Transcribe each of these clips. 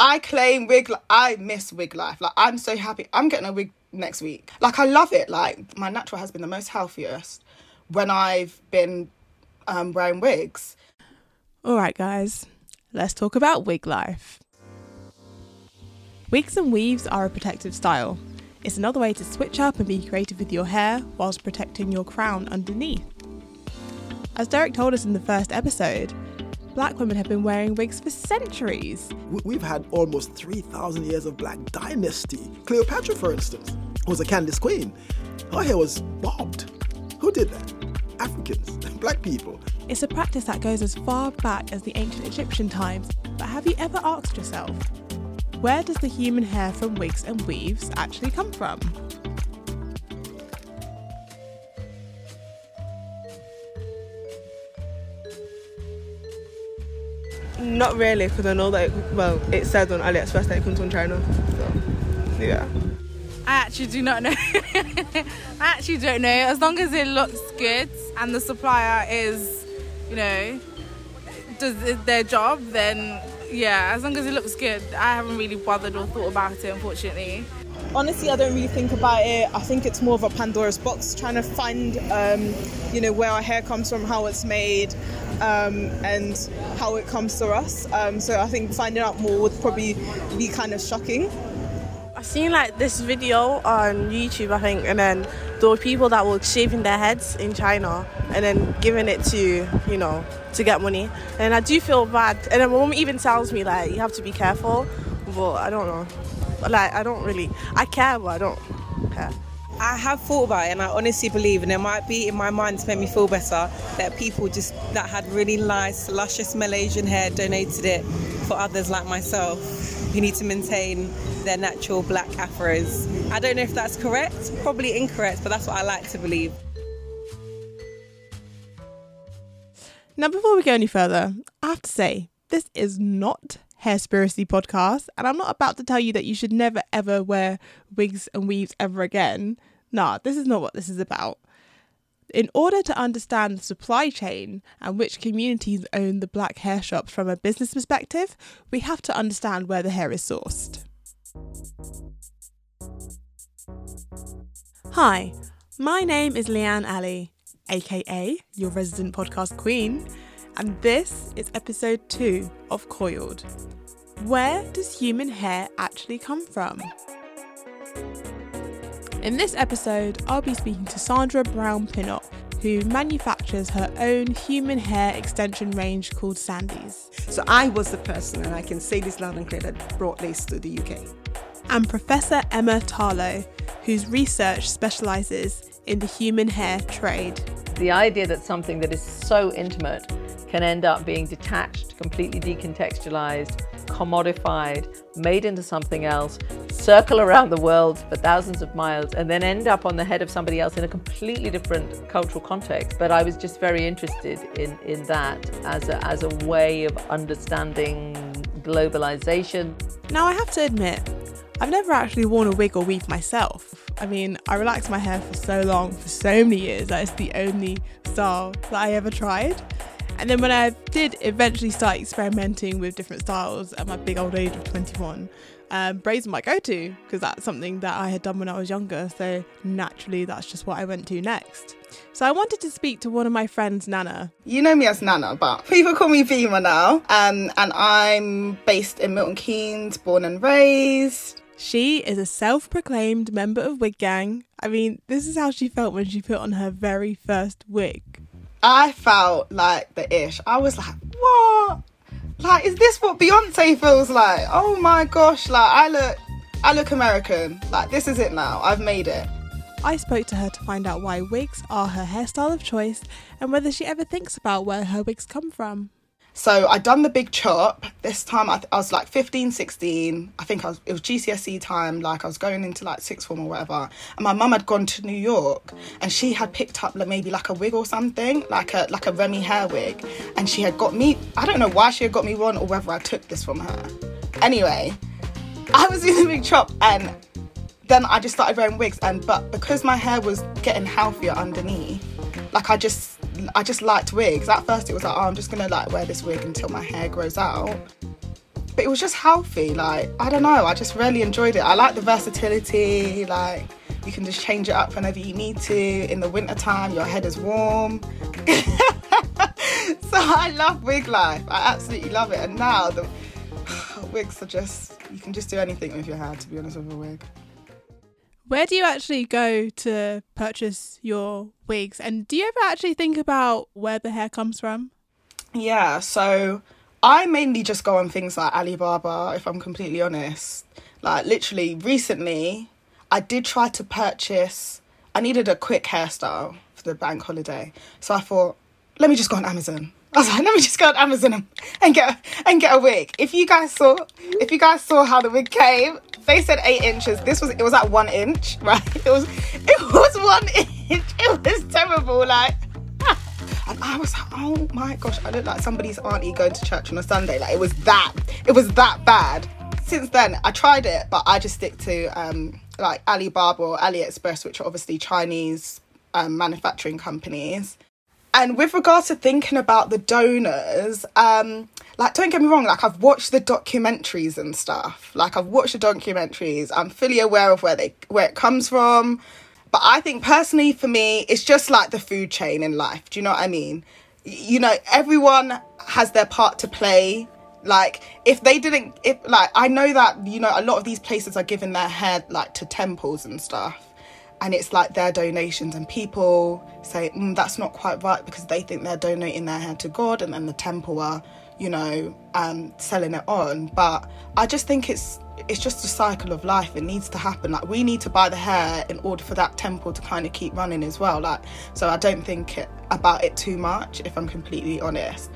I claim wig. I miss wig life. Like I'm so happy. I'm getting a wig next week. Like I love it. Like my natural has been the most healthiest when I've been um, wearing wigs. All right, guys, let's talk about wig life. Wigs and weaves are a protective style. It's another way to switch up and be creative with your hair whilst protecting your crown underneath. As Derek told us in the first episode, black women have been wearing wigs for centuries. We've had almost 3,000 years of black dynasty. Cleopatra, for instance, was a Candace queen. Her hair was bobbed. Who did that? Africans, black people. It's a practice that goes as far back as the ancient Egyptian times, but have you ever asked yourself, where does the human hair from wigs and weaves actually come from? Not really, because I know that, it, well, it says on AliExpress that it comes from China. So, yeah. I actually do not know. I actually don't know. As long as it looks good and the supplier is, you know, does their job, then yeah, as long as it looks good. I haven't really bothered or thought about it, unfortunately. Honestly, I don't really think about it. I think it's more of a Pandora's box, trying to find, um, you know, where our hair comes from, how it's made, um, and how it comes to us. Um, so I think finding out more would probably be kind of shocking. I've seen like this video on YouTube, I think, and then there were people that were shaving their heads in China and then giving it to, you know, to get money. And I do feel bad. And then my mom even tells me like you have to be careful, but I don't know. Like I don't really, I care, but I don't care. I have thought about it and I honestly believe, and it might be in my mind to make me feel better, that people just that had really nice, luscious Malaysian hair donated it for others like myself who need to maintain their natural black afros. I don't know if that's correct, probably incorrect, but that's what I like to believe. Now, before we go any further, I have to say, this is not Hairspiracy podcast, and I'm not about to tell you that you should never ever wear wigs and weaves ever again. Nah, this is not what this is about. In order to understand the supply chain and which communities own the black hair shops from a business perspective, we have to understand where the hair is sourced. Hi, my name is Leanne Ali, aka your resident podcast queen, and this is episode two of Coiled. Where does human hair actually come from? In this episode, I'll be speaking to Sandra Brown Pinnock, who manufactures her own human hair extension range called Sandy's. So I was the person, and I can say this loud and clear, that brought lace to the UK. And Professor Emma Tarlo, whose research specialises in the human hair trade. The idea that something that is so intimate can end up being detached, completely decontextualized, commodified, made into something else, circle around the world for thousands of miles, and then end up on the head of somebody else in a completely different cultural context. But I was just very interested in, in that as a, as a way of understanding globalization. Now, I have to admit, I've never actually worn a wig or weave myself. I mean, I relaxed my hair for so long, for so many years, that it's the only style that I ever tried. And then when I did eventually start experimenting with different styles at my big old age of 21, um, braids were my go-to because that's something that I had done when I was younger. So naturally, that's just what I went to next. So I wanted to speak to one of my friends, Nana. You know me as Nana, but people call me Vima now. Um, and I'm based in Milton Keynes, born and raised. She is a self proclaimed member of Wig Gang. I mean, this is how she felt when she put on her very first wig. I felt like the ish. I was like, what? Like, is this what Beyonce feels like? Oh my gosh, like I look I look American. Like this is it now. I've made it. I spoke to her to find out why wigs are her hairstyle of choice and whether she ever thinks about where her wigs come from. So I done the big chop. This time I, th- I was like 15, 16. I think I was, it was GCSE time. Like I was going into like sixth form or whatever. And my mum had gone to New York and she had picked up like maybe like a wig or something, like a like a Remy hair wig. And she had got me. I don't know why she had got me one or whether I took this from her. Anyway, I was in the big chop and then I just started wearing wigs. And but because my hair was getting healthier underneath, like I just I just liked wigs. At first, it was like, oh, I'm just gonna like wear this wig until my hair grows out. but it was just healthy. Like I don't know, I just really enjoyed it. I like the versatility. Like you can just change it up whenever you need to. In the wintertime, your head is warm. so I love wig life. I absolutely love it. And now the wigs are just you can just do anything with your hair. To be honest with a wig. Where do you actually go to purchase your wigs? And do you ever actually think about where the hair comes from? Yeah, so I mainly just go on things like Alibaba, if I'm completely honest. Like, literally, recently, I did try to purchase, I needed a quick hairstyle for the bank holiday. So I thought, let me just go on Amazon. I was like, let me just go on Amazon and get and get a wig. If you guys saw, if you guys saw how the wig came, they said eight inches. This was it was at one inch, right? It was it was one inch. It was terrible. Like, and I was like, oh my gosh, I look like somebody's auntie going to church on a Sunday. Like it was that, it was that bad. Since then, I tried it, but I just stick to um like Alibaba or AliExpress, which are obviously Chinese um, manufacturing companies. And with regards to thinking about the donors, um, like don't get me wrong, like I've watched the documentaries and stuff. Like I've watched the documentaries. I'm fully aware of where they where it comes from. But I think personally for me, it's just like the food chain in life. Do you know what I mean? You know, everyone has their part to play. Like if they didn't if like I know that, you know, a lot of these places are giving their hair like to temples and stuff and it's like their donations and people say mm, that's not quite right because they think they're donating their hair to god and then the temple are you know um, selling it on. But i just think it's it's just a cycle of life. It needs to happen. Like we need to buy the hair in order for that temple to kind of keep running as well. Like so i don't think it, about it too much if i'm completely honest.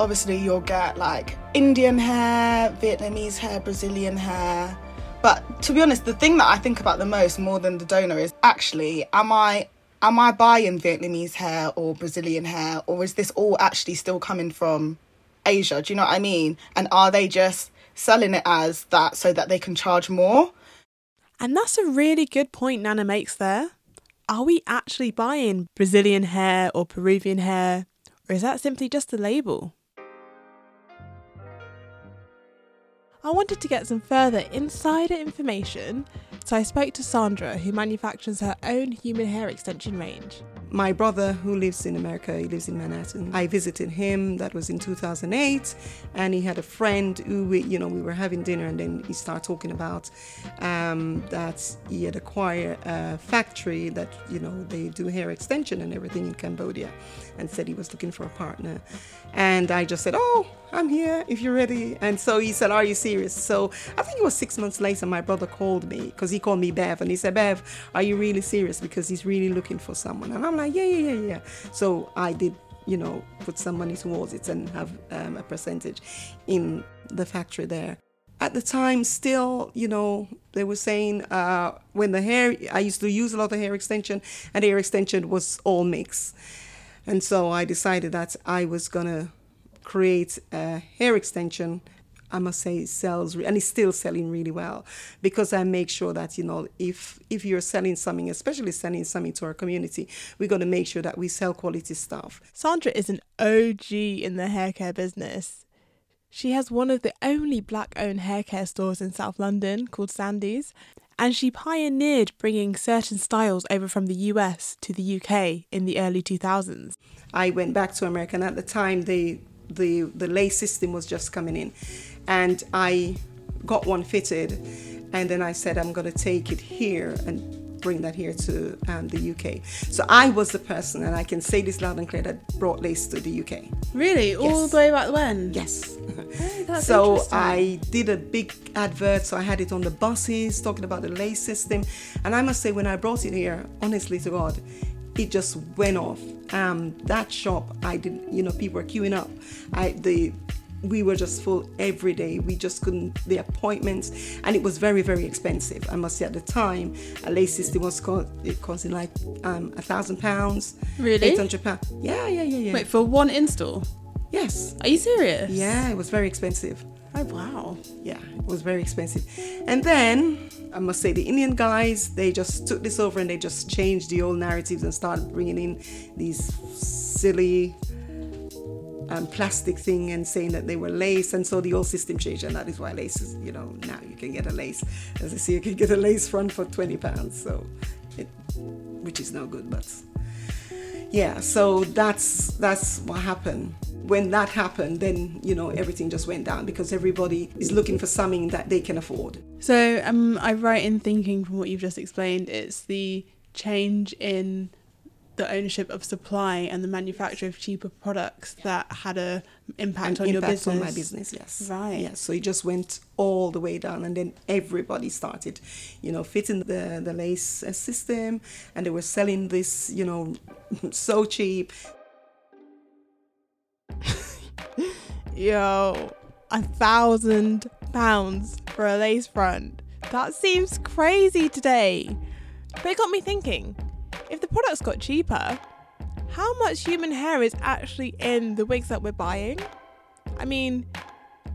Obviously you'll get like indian hair vietnamese hair brazilian hair but to be honest, the thing that I think about the most, more than the donor, is actually, am I am I buying Vietnamese hair or Brazilian hair, or is this all actually still coming from Asia? Do you know what I mean? And are they just selling it as that so that they can charge more? And that's a really good point Nana makes there. Are we actually buying Brazilian hair or Peruvian hair, or is that simply just a label? I wanted to get some further insider information, so I spoke to Sandra, who manufactures her own human hair extension range. My brother, who lives in America, he lives in Manhattan. I visited him. That was in 2008, and he had a friend who, we, you know, we were having dinner, and then he started talking about um, that he had acquired a factory that, you know, they do hair extension and everything in Cambodia, and said he was looking for a partner. And I just said, "Oh, I'm here if you're ready." And so he said, "Are you serious?" So I think it was six months later, my brother called me because he called me Bev, and he said, "Bev, are you really serious?" Because he's really looking for someone, and I'm like, "Yeah, yeah, yeah, yeah." So I did, you know, put some money towards it and have um, a percentage in the factory there. At the time, still, you know, they were saying uh, when the hair, I used to use a lot of hair extension, and hair extension was all mixed. And so I decided that I was going to create a hair extension. I must say it sells and it's still selling really well because I make sure that you know if if you're selling something, especially selling something to our community, we're going to make sure that we sell quality stuff. Sandra is an OG in the hair care business. She has one of the only black owned hair care stores in South London called Sandy's, and she pioneered bringing certain styles over from the US to the UK in the early 2000s. I went back to America, and at the time, the the the lace system was just coming in, and I got one fitted, and then I said I'm going to take it here and bring that here to um, the UK. So I was the person, and I can say this loud and clear, that brought lace to the UK. Really? All the way back when? Yes. Oh, so. I did a big advert, so I had it on the buses talking about the lace system. And I must say, when I brought it here, honestly to God, it just went off. Um, that shop, I did, you know, people were queuing up. I the we were just full every day. We just couldn't the appointments, and it was very very expensive. I must say at the time, a lace system was co- it costing like um, a thousand pounds, Really? eight hundred pounds. Yeah, yeah, yeah, yeah. Wait, for one install? yes. Are you serious? Yeah, it was very expensive. Oh, wow. Yeah, it was very expensive. And then I must say, the Indian guys, they just took this over and they just changed the old narratives and started bringing in these silly um, plastic thing and saying that they were lace, and so the whole system changed, and that is why laces, you know, now you can get a lace. As I see, you can get a lace front for twenty pounds, so it, which is no good, but yeah. So that's that's what happened. When that happened, then you know everything just went down because everybody is looking for something that they can afford. So um, I right in thinking from what you've just explained, it's the change in the ownership of supply and the manufacture of cheaper products that had a impact on your impact business. on my business, yes. Right. Yes. So it just went all the way down, and then everybody started, you know, fitting the the lace system, and they were selling this, you know, so cheap. Yo, a thousand pounds for a lace front. That seems crazy today. But it got me thinking if the products got cheaper, how much human hair is actually in the wigs that we're buying? I mean,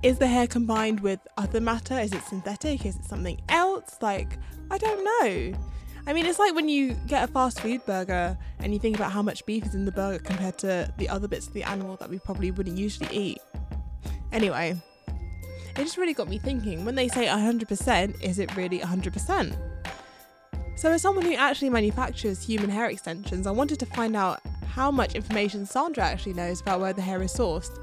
is the hair combined with other matter? Is it synthetic? Is it something else? Like, I don't know. I mean, it's like when you get a fast food burger and you think about how much beef is in the burger compared to the other bits of the animal that we probably wouldn't usually eat. Anyway, it just really got me thinking when they say 100%, is it really 100%? So, as someone who actually manufactures human hair extensions, I wanted to find out how much information Sandra actually knows about where the hair is sourced.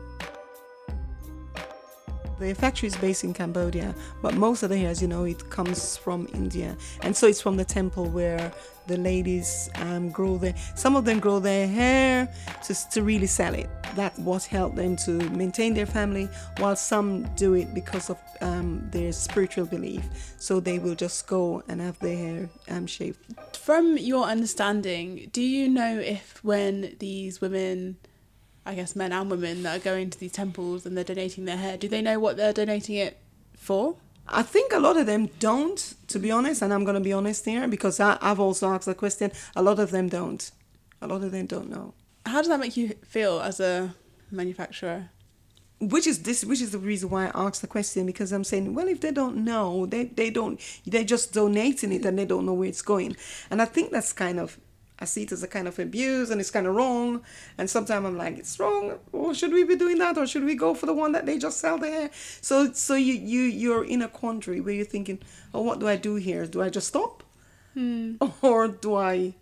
The factory is based in Cambodia, but most of the hair, as you know, it comes from India, and so it's from the temple where the ladies um, grow their. Some of them grow their hair to to really sell it. That's what helped them to maintain their family, while some do it because of um, their spiritual belief. So they will just go and have their hair um, shaved. From your understanding, do you know if when these women, I guess men and women that are going to these temples and they're donating their hair, do they know what they're donating it for? I think a lot of them don't, to be honest, and I'm going to be honest here because I, I've also asked the question. A lot of them don't. A lot of them don't know. How does that make you feel as a manufacturer? Which is this? Which is the reason why I asked the question because I'm saying, well, if they don't know, they they don't, they're just donating it and they don't know where it's going, and I think that's kind of. I see it as a kind of abuse and it's kind of wrong. And sometimes I'm like, it's wrong. Or should we be doing that? Or should we go for the one that they just sell there? So so you you you're in a quandary where you're thinking, oh, what do I do here? Do I just stop, hmm. or do I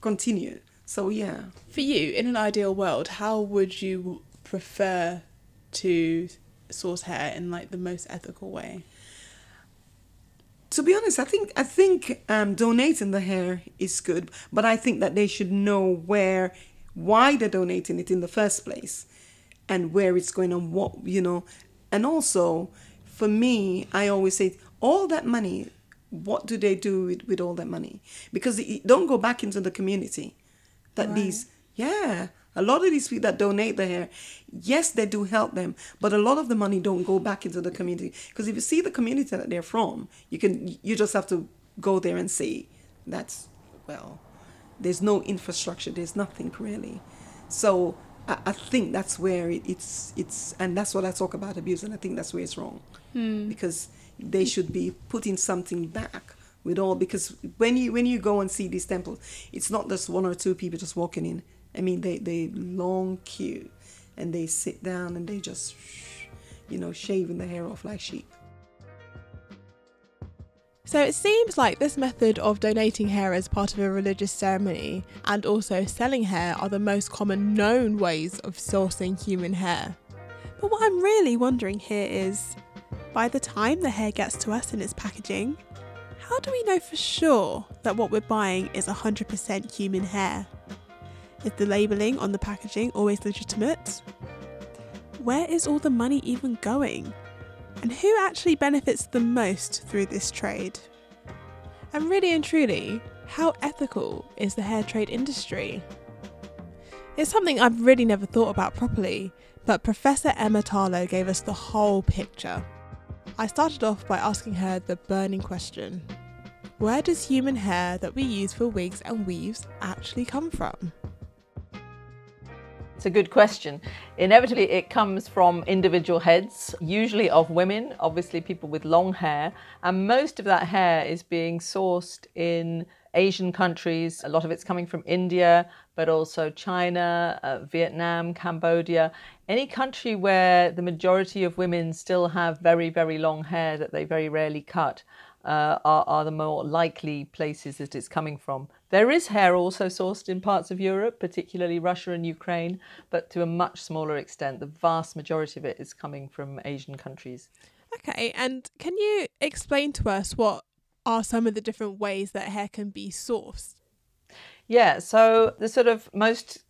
continue? So yeah. For you, in an ideal world, how would you prefer to source hair in like the most ethical way? To be honest, I think I think um, donating the hair is good, but I think that they should know where, why they're donating it in the first place, and where it's going and what you know, and also, for me, I always say all that money. What do they do with, with all that money? Because it don't go back into the community. That these, yeah, a lot of these people that donate the hair, yes, they do help them, but a lot of the money don't go back into the community. Because if you see the community that they're from, you can you just have to go there and see that's well, there's no infrastructure, there's nothing really. So I, I think that's where it, it's it's and that's what I talk about abuse, and I think that's where it's wrong, hmm. because they should be putting something back with all because when you when you go and see these temples, it's not just one or two people just walking in. I mean, they they long queue, and they sit down and they just, you know, shaving the hair off like sheep. So it seems like this method of donating hair as part of a religious ceremony and also selling hair are the most common known ways of sourcing human hair. But what I'm really wondering here is by the time the hair gets to us in its packaging, how do we know for sure that what we're buying is 100% human hair? Is the labelling on the packaging always legitimate? Where is all the money even going? And who actually benefits the most through this trade? And really and truly, how ethical is the hair trade industry? It's something I've really never thought about properly, but Professor Emma Tarlo gave us the whole picture. I started off by asking her the burning question Where does human hair that we use for wigs and weaves actually come from? It's a good question. Inevitably, it comes from individual heads, usually of women, obviously people with long hair, and most of that hair is being sourced in Asian countries. A lot of it's coming from India, but also China, uh, Vietnam, Cambodia. Any country where the majority of women still have very, very long hair that they very rarely cut. Uh, are, are the more likely places that it's coming from. There is hair also sourced in parts of Europe, particularly Russia and Ukraine, but to a much smaller extent. The vast majority of it is coming from Asian countries. Okay, and can you explain to us what are some of the different ways that hair can be sourced? Yeah, so the sort of most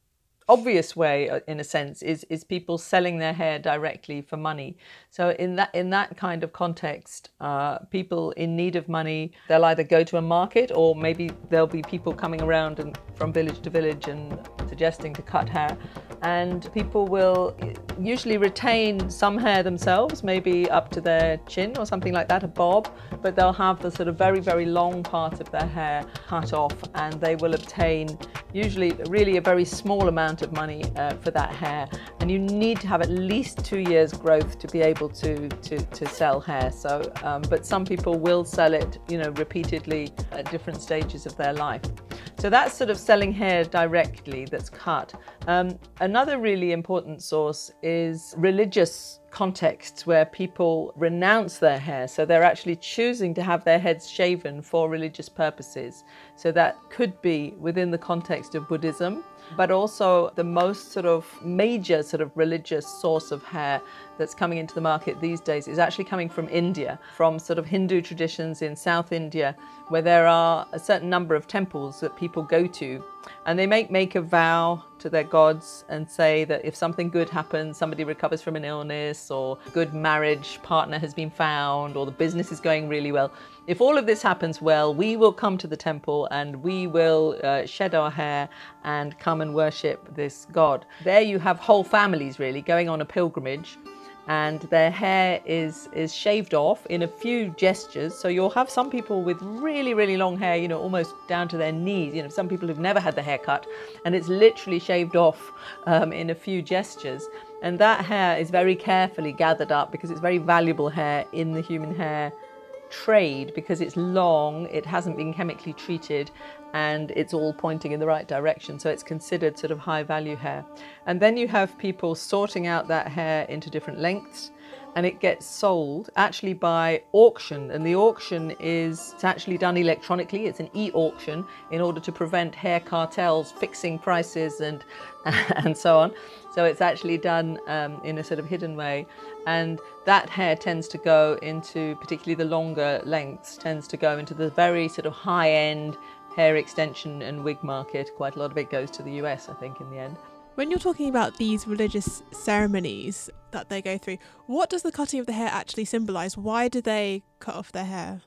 obvious way uh, in a sense is is people selling their hair directly for money. So in that in that kind of context uh, people in need of money they'll either go to a market or maybe there'll be people coming around and from village to village and suggesting to cut hair. And people will usually retain some hair themselves maybe up to their chin or something like that a bob but they'll have the sort of very very long part of their hair cut off and they will obtain usually really a very small amount of money uh, for that hair and you need to have at least two years growth to be able to to, to sell hair so um, but some people will sell it you know repeatedly at different stages of their life so that's sort of selling hair directly that's cut. Um, another really important source is religious contexts where people renounce their hair. So they're actually choosing to have their heads shaven for religious purposes. So that could be within the context of Buddhism but also the most sort of major sort of religious source of hair that's coming into the market these days is actually coming from India, from sort of Hindu traditions in South India, where there are a certain number of temples that people go to. And they make, make a vow to their gods and say that if something good happens, somebody recovers from an illness, or good marriage partner has been found, or the business is going really well, if all of this happens well, we will come to the temple and we will uh, shed our hair and come and worship this god. There you have whole families really going on a pilgrimage and their hair is is shaved off in a few gestures. So you'll have some people with really really long hair you know almost down to their knees you know some people who've never had the hair cut and it's literally shaved off um, in a few gestures. And that hair is very carefully gathered up because it's very valuable hair in the human hair trade because it's long, it hasn't been chemically treated, and it's all pointing in the right direction. So it's considered sort of high value hair. And then you have people sorting out that hair into different lengths and it gets sold actually by auction and the auction is it's actually done electronically it's an e-auction in order to prevent hair cartels fixing prices and and so on so it's actually done um, in a sort of hidden way and that hair tends to go into particularly the longer lengths tends to go into the very sort of high end hair extension and wig market quite a lot of it goes to the US I think in the end when you're talking about these religious ceremonies that they go through, what does the cutting of the hair actually symbolize? Why do they cut off their hair?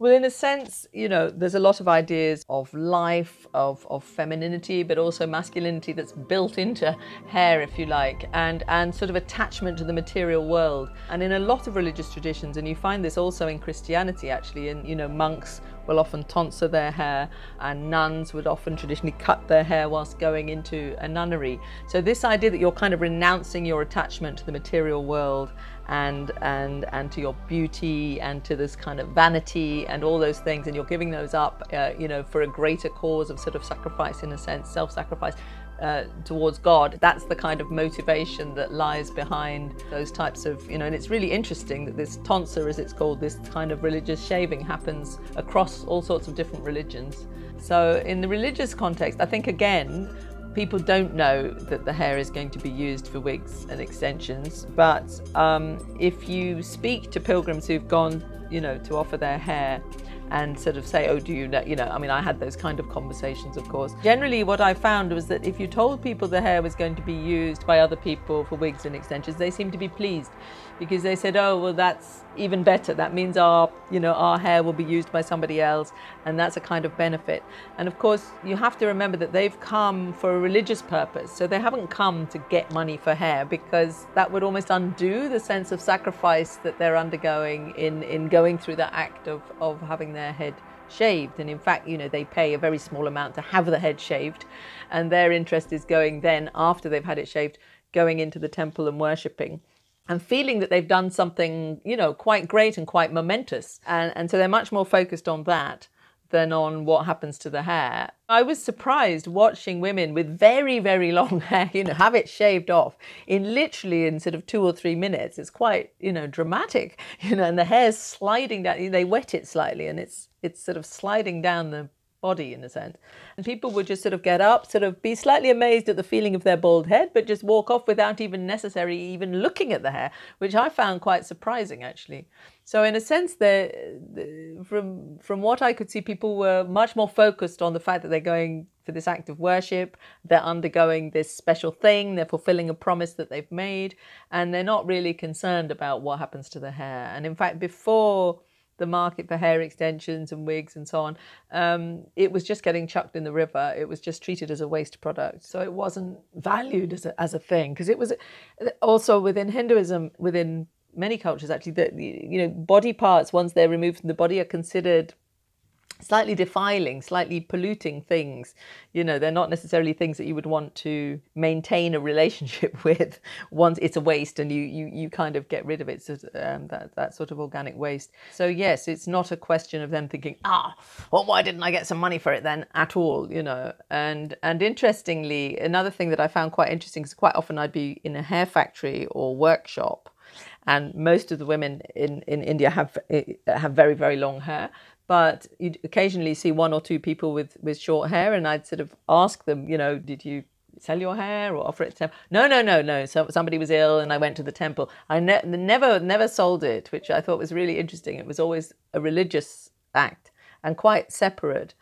Well, in a sense, you know, there's a lot of ideas of life, of, of femininity, but also masculinity that's built into hair, if you like, and, and sort of attachment to the material world. And in a lot of religious traditions, and you find this also in Christianity, actually, in, you know, monks will often tonsure their hair, and nuns would often traditionally cut their hair whilst going into a nunnery. So, this idea that you're kind of renouncing your attachment to the material world and and and to your beauty and to this kind of vanity and all those things and you're giving those up uh, you know for a greater cause of sort of sacrifice in a sense self-sacrifice uh, towards God. That's the kind of motivation that lies behind those types of, you know, and it's really interesting that this tonsure, as it's called, this kind of religious shaving happens across all sorts of different religions. So, in the religious context, I think again, people don't know that the hair is going to be used for wigs and extensions. But um, if you speak to pilgrims who've gone, you know, to offer their hair, and sort of say, oh, do you know, you know, I mean, I had those kind of conversations, of course. Generally, what I found was that if you told people the hair was going to be used by other people for wigs and extensions, they seemed to be pleased because they said, oh, well, that's even better. That means our, you know, our hair will be used by somebody else, and that's a kind of benefit. And of course, you have to remember that they've come for a religious purpose, so they haven't come to get money for hair because that would almost undo the sense of sacrifice that they're undergoing in in going through the act of of having their head shaved and in fact you know they pay a very small amount to have the head shaved and their interest is going then after they've had it shaved going into the temple and worshipping and feeling that they've done something, you know, quite great and quite momentous. And, and so they're much more focused on that than on what happens to the hair. I was surprised watching women with very, very long hair, you know, have it shaved off in literally in sort of two or three minutes. It's quite, you know, dramatic, you know, and the hair's sliding down. They wet it slightly and it's it's sort of sliding down the body in a sense. And people would just sort of get up, sort of be slightly amazed at the feeling of their bald head, but just walk off without even necessarily even looking at the hair, which I found quite surprising actually. So in a sense, the, from from what I could see, people were much more focused on the fact that they're going for this act of worship, they're undergoing this special thing, they're fulfilling a promise that they've made, and they're not really concerned about what happens to the hair. And in fact, before the market for hair extensions and wigs and so on, um, it was just getting chucked in the river. It was just treated as a waste product. So it wasn't valued as a, as a thing because it was also within Hinduism, within many cultures actually, that you know body parts once they're removed from the body are considered slightly defiling, slightly polluting things. You know, they're not necessarily things that you would want to maintain a relationship with once it's a waste and you you, you kind of get rid of it, so, um, that, that sort of organic waste. So, yes, it's not a question of them thinking, ah, well, why didn't I get some money for it then at all, you know. And, and interestingly, another thing that I found quite interesting is quite often I'd be in a hair factory or workshop and most of the women in, in India have have very very long hair but you'd occasionally see one or two people with, with short hair, and I'd sort of ask them, you know, did you sell your hair or offer it to temple? No, no, no, no. So somebody was ill, and I went to the temple. I ne- never, never sold it, which I thought was really interesting. It was always a religious act and quite separate.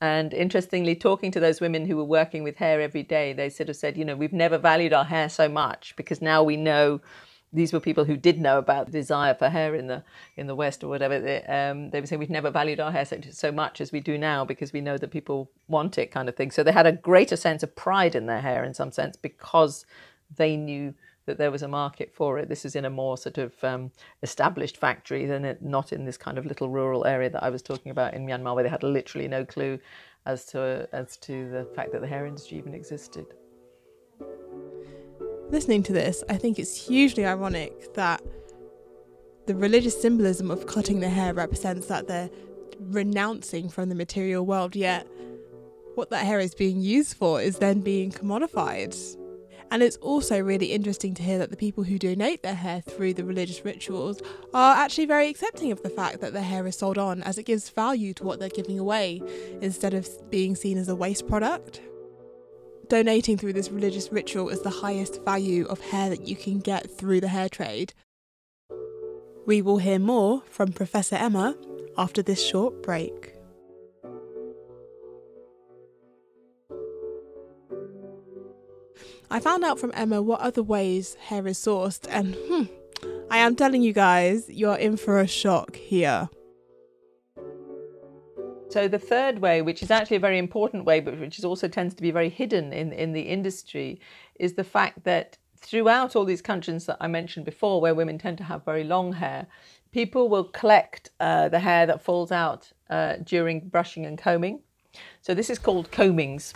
And interestingly, talking to those women who were working with hair every day, they sort of said, you know, we've never valued our hair so much because now we know these were people who did know about the desire for hair in the in the West or whatever. They, um, they were saying we've never valued our hair so, so much as we do now because we know that people want it, kind of thing. So they had a greater sense of pride in their hair in some sense because they knew that there was a market for it. This is in a more sort of um, established factory than it, not in this kind of little rural area that I was talking about in Myanmar, where they had literally no clue as to as to the fact that the hair industry even existed listening to this, I think it's hugely ironic that the religious symbolism of cutting the hair represents that they're renouncing from the material world, yet what that hair is being used for is then being commodified. And it's also really interesting to hear that the people who donate their hair through the religious rituals are actually very accepting of the fact that their hair is sold on, as it gives value to what they're giving away instead of being seen as a waste product donating through this religious ritual is the highest value of hair that you can get through the hair trade. We will hear more from Professor Emma after this short break. I found out from Emma what other ways hair is sourced, and hmm, I am telling you guys, you're in for a shock here. So the third way, which is actually a very important way, but which also tends to be very hidden in, in the industry, is the fact that throughout all these countries that I mentioned before, where women tend to have very long hair, people will collect uh, the hair that falls out uh, during brushing and combing. So this is called combings,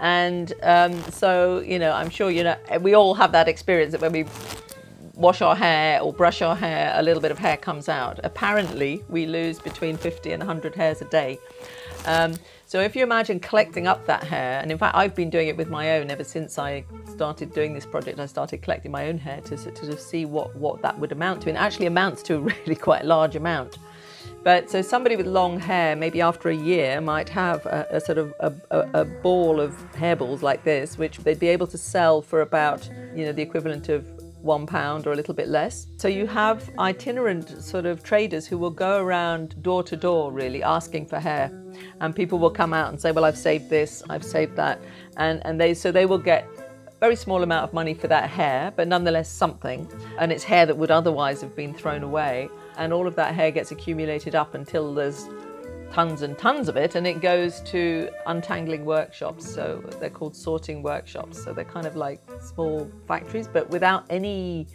and um, so you know, I'm sure you know we all have that experience that when we wash our hair or brush our hair, a little bit of hair comes out. Apparently, we lose between 50 and 100 hairs a day. Um, so if you imagine collecting up that hair, and in fact, I've been doing it with my own ever since I started doing this project. I started collecting my own hair to, sort of see what, what that would amount to, and actually amounts to a really quite large amount. But so somebody with long hair, maybe after a year, might have a, a sort of a, a, a, ball of hairballs like this, which they'd be able to sell for about, you know, the equivalent of one pound or a little bit less. So you have itinerant sort of traders who will go around door to door really asking for hair. And people will come out and say, Well, I've saved this, I've saved that. And and they so they will get very small amount of money for that hair, but nonetheless something. And it's hair that would otherwise have been thrown away. And all of that hair gets accumulated up until there's tons and tons of it, and it goes to untangling workshops. So they're called sorting workshops. So they're kind of like small factories, but without any,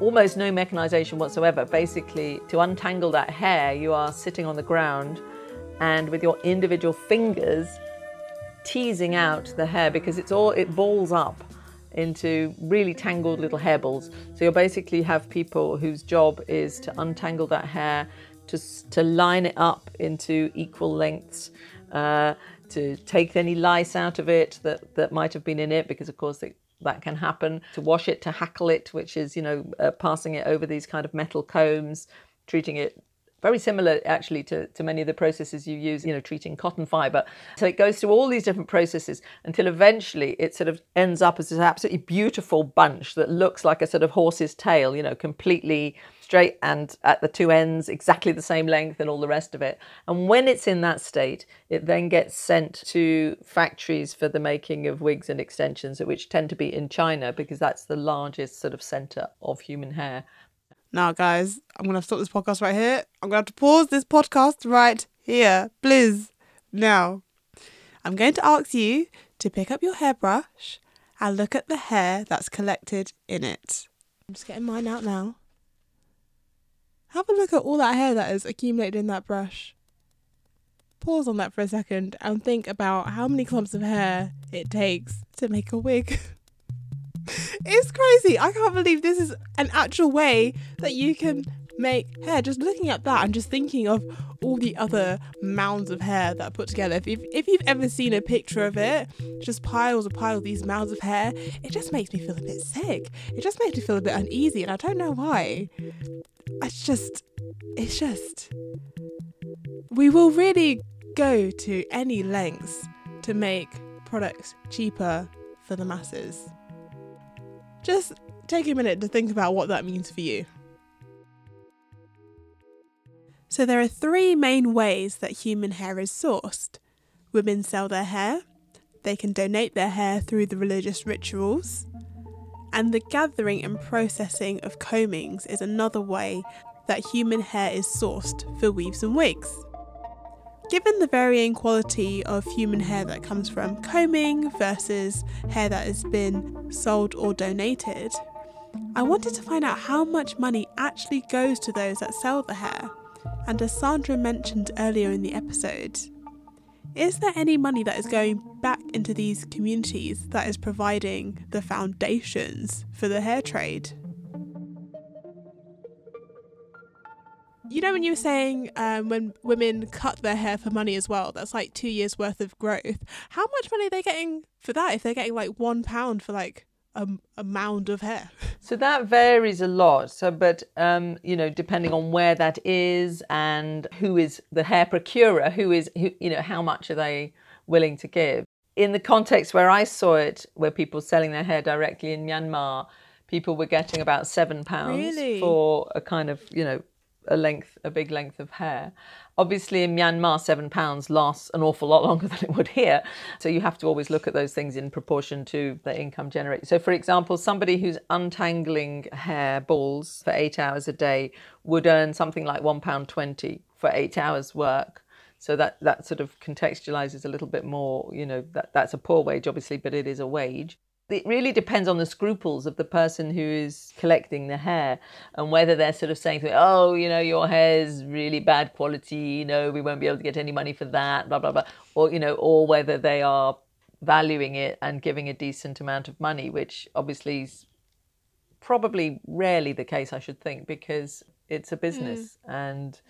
almost no mechanization whatsoever. Basically, to untangle that hair, you are sitting on the ground and with your individual fingers teasing out the hair because it's all, it balls up into really tangled little hair balls. So you'll basically have people whose job is to untangle that hair, to, to line it up into equal lengths, uh, to take any lice out of it that, that might have been in it, because of course it, that can happen, to wash it, to hackle it, which is, you know, uh, passing it over these kind of metal combs, treating it very similar actually to, to many of the processes you use, you know, treating cotton fiber. So it goes through all these different processes until eventually it sort of ends up as this absolutely beautiful bunch that looks like a sort of horse's tail, you know, completely straight and at the two ends exactly the same length and all the rest of it. And when it's in that state, it then gets sent to factories for the making of wigs and extensions, which tend to be in China because that's the largest sort of center of human hair. Now, guys, I'm going to stop this podcast right here. I'm going to have to pause this podcast right here, please. Now, I'm going to ask you to pick up your hairbrush and look at the hair that's collected in it. I'm just getting mine out now. Have a look at all that hair that is accumulated in that brush. Pause on that for a second and think about how many clumps of hair it takes to make a wig. it's crazy. I can't believe this is an actual way that you can make hair. Just looking at that and just thinking of all the other mounds of hair that are put together. If, you've, if you've ever seen a picture of it, just piles and piles of these mounds of hair, it just makes me feel a bit sick. It just makes me feel a bit uneasy, and I don't know why. It's just, it's just. We will really go to any lengths to make products cheaper for the masses. Just take a minute to think about what that means for you. So, there are three main ways that human hair is sourced women sell their hair, they can donate their hair through the religious rituals, and the gathering and processing of combings is another way that human hair is sourced for weaves and wigs. Given the varying quality of human hair that comes from combing versus hair that has been sold or donated, I wanted to find out how much money actually goes to those that sell the hair. And as Sandra mentioned earlier in the episode, is there any money that is going back into these communities that is providing the foundations for the hair trade? you know when you were saying um, when women cut their hair for money as well that's like two years worth of growth how much money are they getting for that if they're getting like one pound for like a, a mound of hair. So that varies a lot. So but um, you know depending on where that is and who is the hair procurer who is who you know how much are they willing to give? In the context where i saw it where people selling their hair directly in myanmar people were getting about seven pounds Really? for a kind of you know a length, a big length of hair. Obviously, in Myanmar, seven pounds lasts an awful lot longer than it would here. So you have to always look at those things in proportion to the income generated. So, for example, somebody who's untangling hair balls for eight hours a day would earn something like one pound twenty for eight hours work. So that that sort of contextualizes a little bit more. You know, that that's a poor wage, obviously, but it is a wage it really depends on the scruples of the person who is collecting the hair and whether they're sort of saying to me, oh, you know, your hair is really bad quality, you know, we won't be able to get any money for that, blah, blah, blah. Or, you know, or whether they are valuing it and giving a decent amount of money, which obviously is probably rarely the case, I should think, because it's a hmm. business and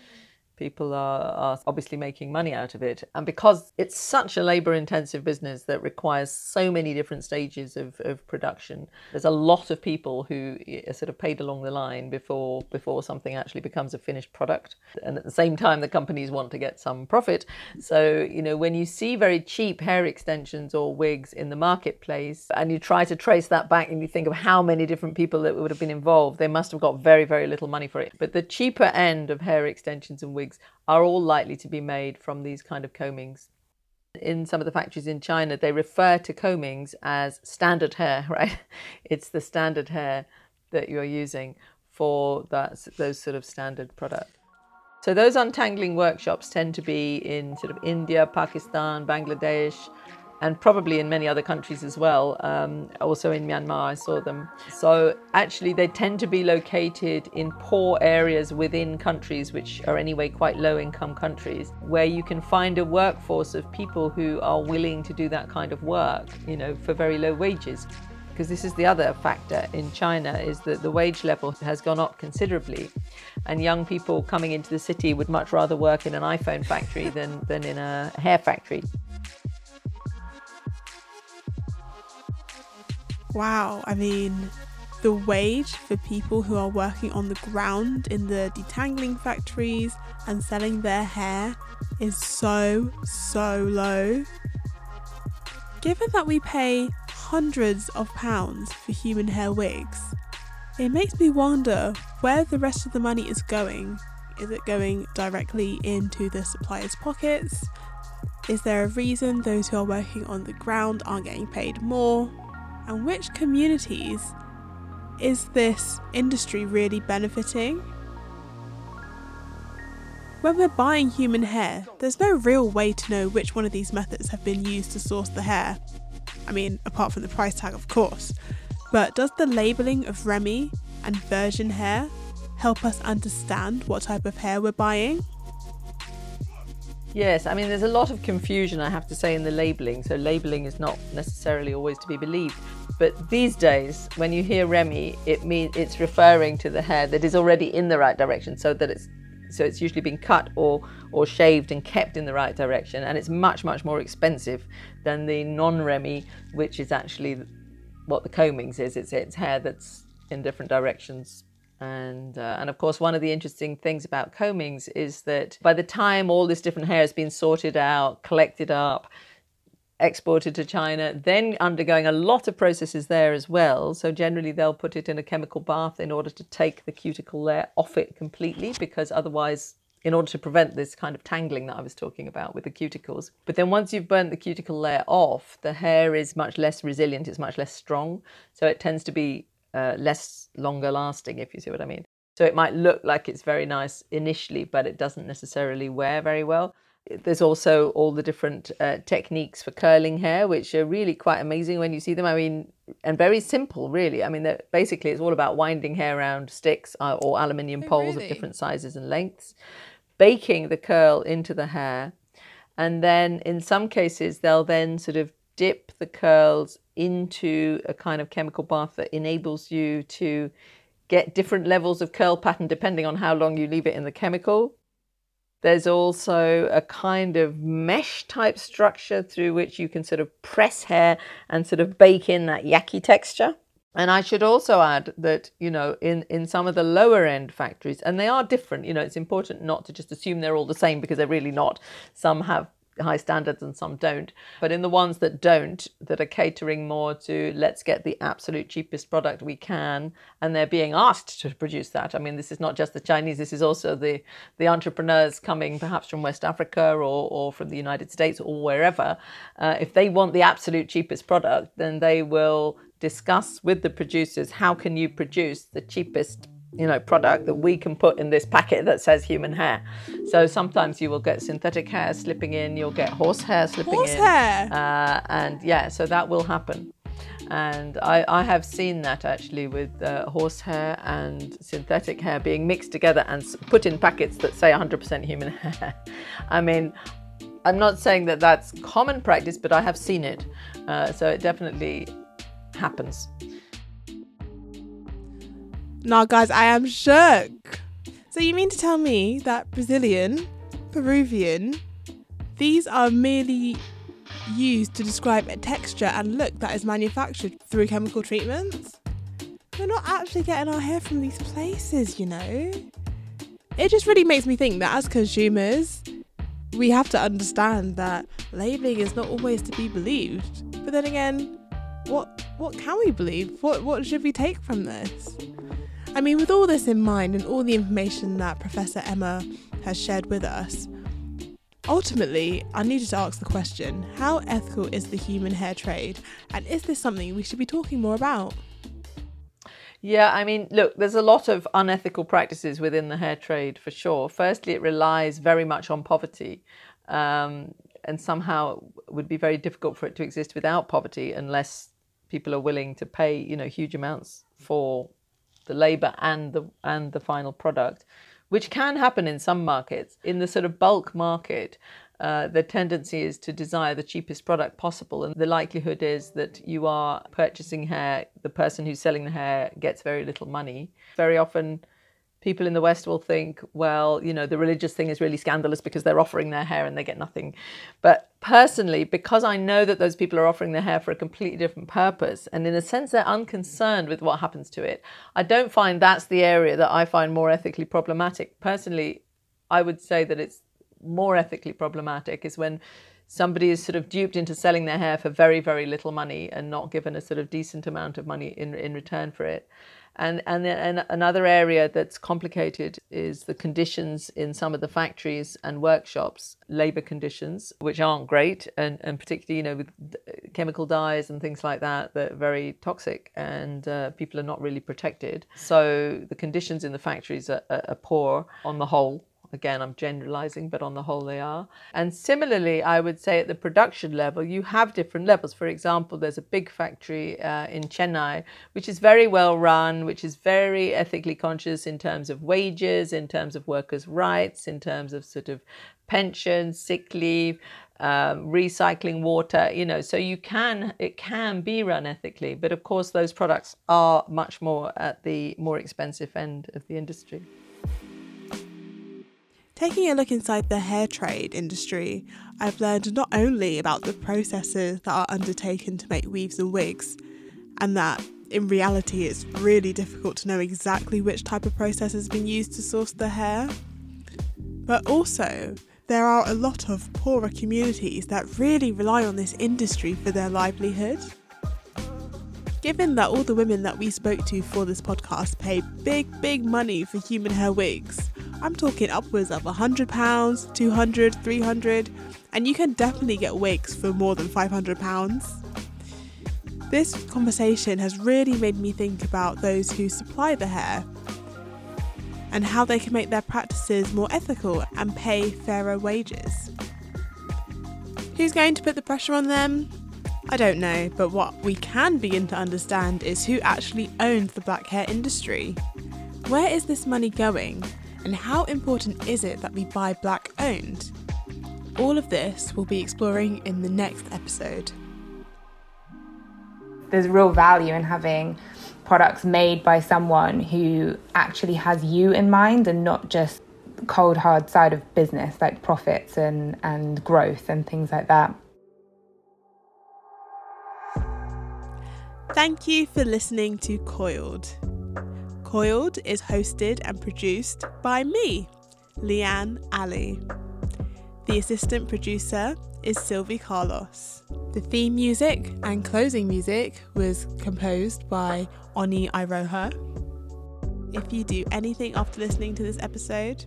people are, are obviously making money out of it. And because it's such a labor intensive business that requires so many different stages of, of production, there's a lot of people who are sort of paid along the line before before something actually becomes a finished product. And at the same time the companies want to get some profit. So, you know, when you see very cheap hair extensions or wigs in the marketplace and you try to trace that back and you think of how many different people that would have been involved, they must have got very, very little money for it. But the cheaper end of hair extensions and wigs are all likely to be made from these kind of combings. In some of the factories in China, they refer to combings as standard hair, right? It's the standard hair that you're using for that, those sort of standard products. So those untangling workshops tend to be in sort of India, Pakistan, Bangladesh, and probably in many other countries as well. Um, also in Myanmar, I saw them. So actually, they tend to be located in poor areas within countries which are anyway quite low income countries, where you can find a workforce of people who are willing to do that kind of work, you know, for very low wages. because this is the other factor in China is that the wage level has gone up considerably and young people coming into the city would much rather work in an iPhone factory than, than in a hair factory. Wow, I mean, the wage for people who are working on the ground in the detangling factories and selling their hair is so, so low. Given that we pay hundreds of pounds for human hair wigs, it makes me wonder where the rest of the money is going. Is it going directly into the suppliers' pockets? Is there a reason those who are working on the ground aren't getting paid more? And which communities is this industry really benefiting? When we're buying human hair, there's no real way to know which one of these methods have been used to source the hair. I mean, apart from the price tag, of course. But does the labelling of Remy and virgin hair help us understand what type of hair we're buying? Yes, I mean, there's a lot of confusion, I have to say, in the labelling. So, labelling is not necessarily always to be believed. But these days, when you hear Remy, it means it's referring to the hair that is already in the right direction, so that it's so it's usually been cut or or shaved and kept in the right direction, and it's much much more expensive than the non-Remy, which is actually what the combings is. It's it's hair that's in different directions and, uh, and of course, one of the interesting things about combings is that by the time all this different hair has been sorted out, collected up, exported to China, then undergoing a lot of processes there as well. So generally, they'll put it in a chemical bath in order to take the cuticle layer off it completely, because otherwise, in order to prevent this kind of tangling that I was talking about with the cuticles. But then once you've burnt the cuticle layer off, the hair is much less resilient, it's much less strong. So it tends to be uh, less longer lasting, if you see what I mean. So it might look like it's very nice initially, but it doesn't necessarily wear very well. There's also all the different uh, techniques for curling hair, which are really quite amazing when you see them. I mean, and very simple, really. I mean, basically, it's all about winding hair around sticks uh, or aluminium oh, poles really? of different sizes and lengths, baking the curl into the hair, and then in some cases, they'll then sort of dip the curls into a kind of chemical bath that enables you to get different levels of curl pattern depending on how long you leave it in the chemical. There's also a kind of mesh type structure through which you can sort of press hair and sort of bake in that yaki texture. And I should also add that, you know, in, in some of the lower end factories, and they are different, you know, it's important not to just assume they're all the same because they're really not. Some have high standards and some don't. But in the ones that don't, that are catering more to let's get the absolute cheapest product we can, and they're being asked to produce that. I mean, this is not just the Chinese, this is also the, the entrepreneurs coming perhaps from West Africa or, or from the United States or wherever. Uh, if they want the absolute cheapest product, then they will discuss with the producers how can you produce the cheapest you know product that we can put in this packet that says human hair so sometimes you will get synthetic hair slipping in you'll get horse hair slipping horse in hair. Uh, and yeah so that will happen and I, I have seen that actually with uh, horsehair and synthetic hair being mixed together and put in packets that say 100% human hair. I mean, I'm not saying that that's common practice, but I have seen it. Uh, so it definitely happens. Nah, guys, I am shook. So you mean to tell me that Brazilian, Peruvian, these are merely used to describe a texture and look that is manufactured through chemical treatments? We're not actually getting our hair from these places, you know? It just really makes me think that as consumers, we have to understand that labeling is not always to be believed. But then again, what what can we believe? What what should we take from this? I mean, with all this in mind and all the information that Professor Emma has shared with us, ultimately, I needed to ask the question how ethical is the human hair trade? And is this something we should be talking more about? Yeah, I mean, look, there's a lot of unethical practices within the hair trade for sure. Firstly, it relies very much on poverty. Um, and somehow it would be very difficult for it to exist without poverty unless people are willing to pay, you know, huge amounts for the labor and the and the final product, which can happen in some markets. In the sort of bulk market, uh, the tendency is to desire the cheapest product possible. And the likelihood is that you are purchasing hair, the person who's selling the hair gets very little money. Very often, people in the West will think, well, you know, the religious thing is really scandalous because they're offering their hair and they get nothing. But personally, because I know that those people are offering their hair for a completely different purpose, and in a sense, they're unconcerned with what happens to it, I don't find that's the area that I find more ethically problematic. Personally, I would say that it's more ethically problematic is when somebody is sort of duped into selling their hair for very, very little money and not given a sort of decent amount of money in, in return for it. And, and, and another area that's complicated is the conditions in some of the factories and workshops, labor conditions, which aren't great, and, and particularly, you know, with chemical dyes and things like that, that are very toxic and uh, people are not really protected. So the conditions in the factories are, are, are poor on the whole. Again, I'm generalizing, but on the whole, they are. And similarly, I would say at the production level, you have different levels. For example, there's a big factory uh, in Chennai, which is very well run, which is very ethically conscious in terms of wages, in terms of workers' rights, in terms of sort of pensions, sick leave. Um, recycling water, you know, so you can, it can be run ethically, but of course, those products are much more at the more expensive end of the industry. Taking a look inside the hair trade industry, I've learned not only about the processes that are undertaken to make weaves and wigs, and that in reality it's really difficult to know exactly which type of process has been used to source the hair, but also there are a lot of poorer communities that really rely on this industry for their livelihood. Given that all the women that we spoke to for this podcast pay big, big money for human hair wigs, I'm talking upwards of £100, 200 300 and you can definitely get wigs for more than £500. This conversation has really made me think about those who supply the hair and how they can make their practices more ethical and pay fairer wages. Who's going to put the pressure on them? I don't know, but what we can begin to understand is who actually owns the black hair industry. Where is this money going? And how important is it that we buy black owned? All of this we'll be exploring in the next episode. There's real value in having products made by someone who actually has you in mind and not just cold hard side of business like profits and, and growth and things like that. Thank you for listening to Coiled. Coiled is hosted and produced by me, Leanne Ali. The assistant producer is Sylvie Carlos. The theme music and closing music was composed by Oni Iroha. If you do anything after listening to this episode,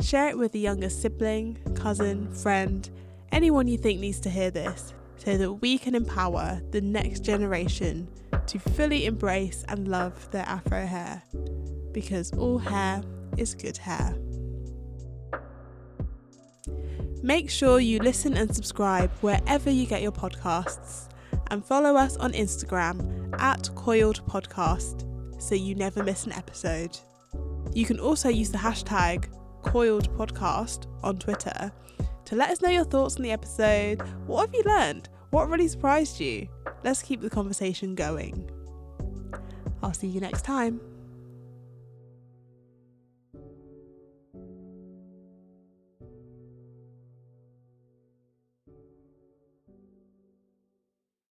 share it with a younger sibling, cousin, friend, anyone you think needs to hear this so that we can empower the next generation to fully embrace and love their afro hair because all hair is good hair. Make sure you listen and subscribe wherever you get your podcasts and follow us on Instagram at Coiled Podcast so you never miss an episode. You can also use the hashtag Coiled Podcast on Twitter to let us know your thoughts on the episode. What have you learned? What really surprised you? Let's keep the conversation going. I'll see you next time.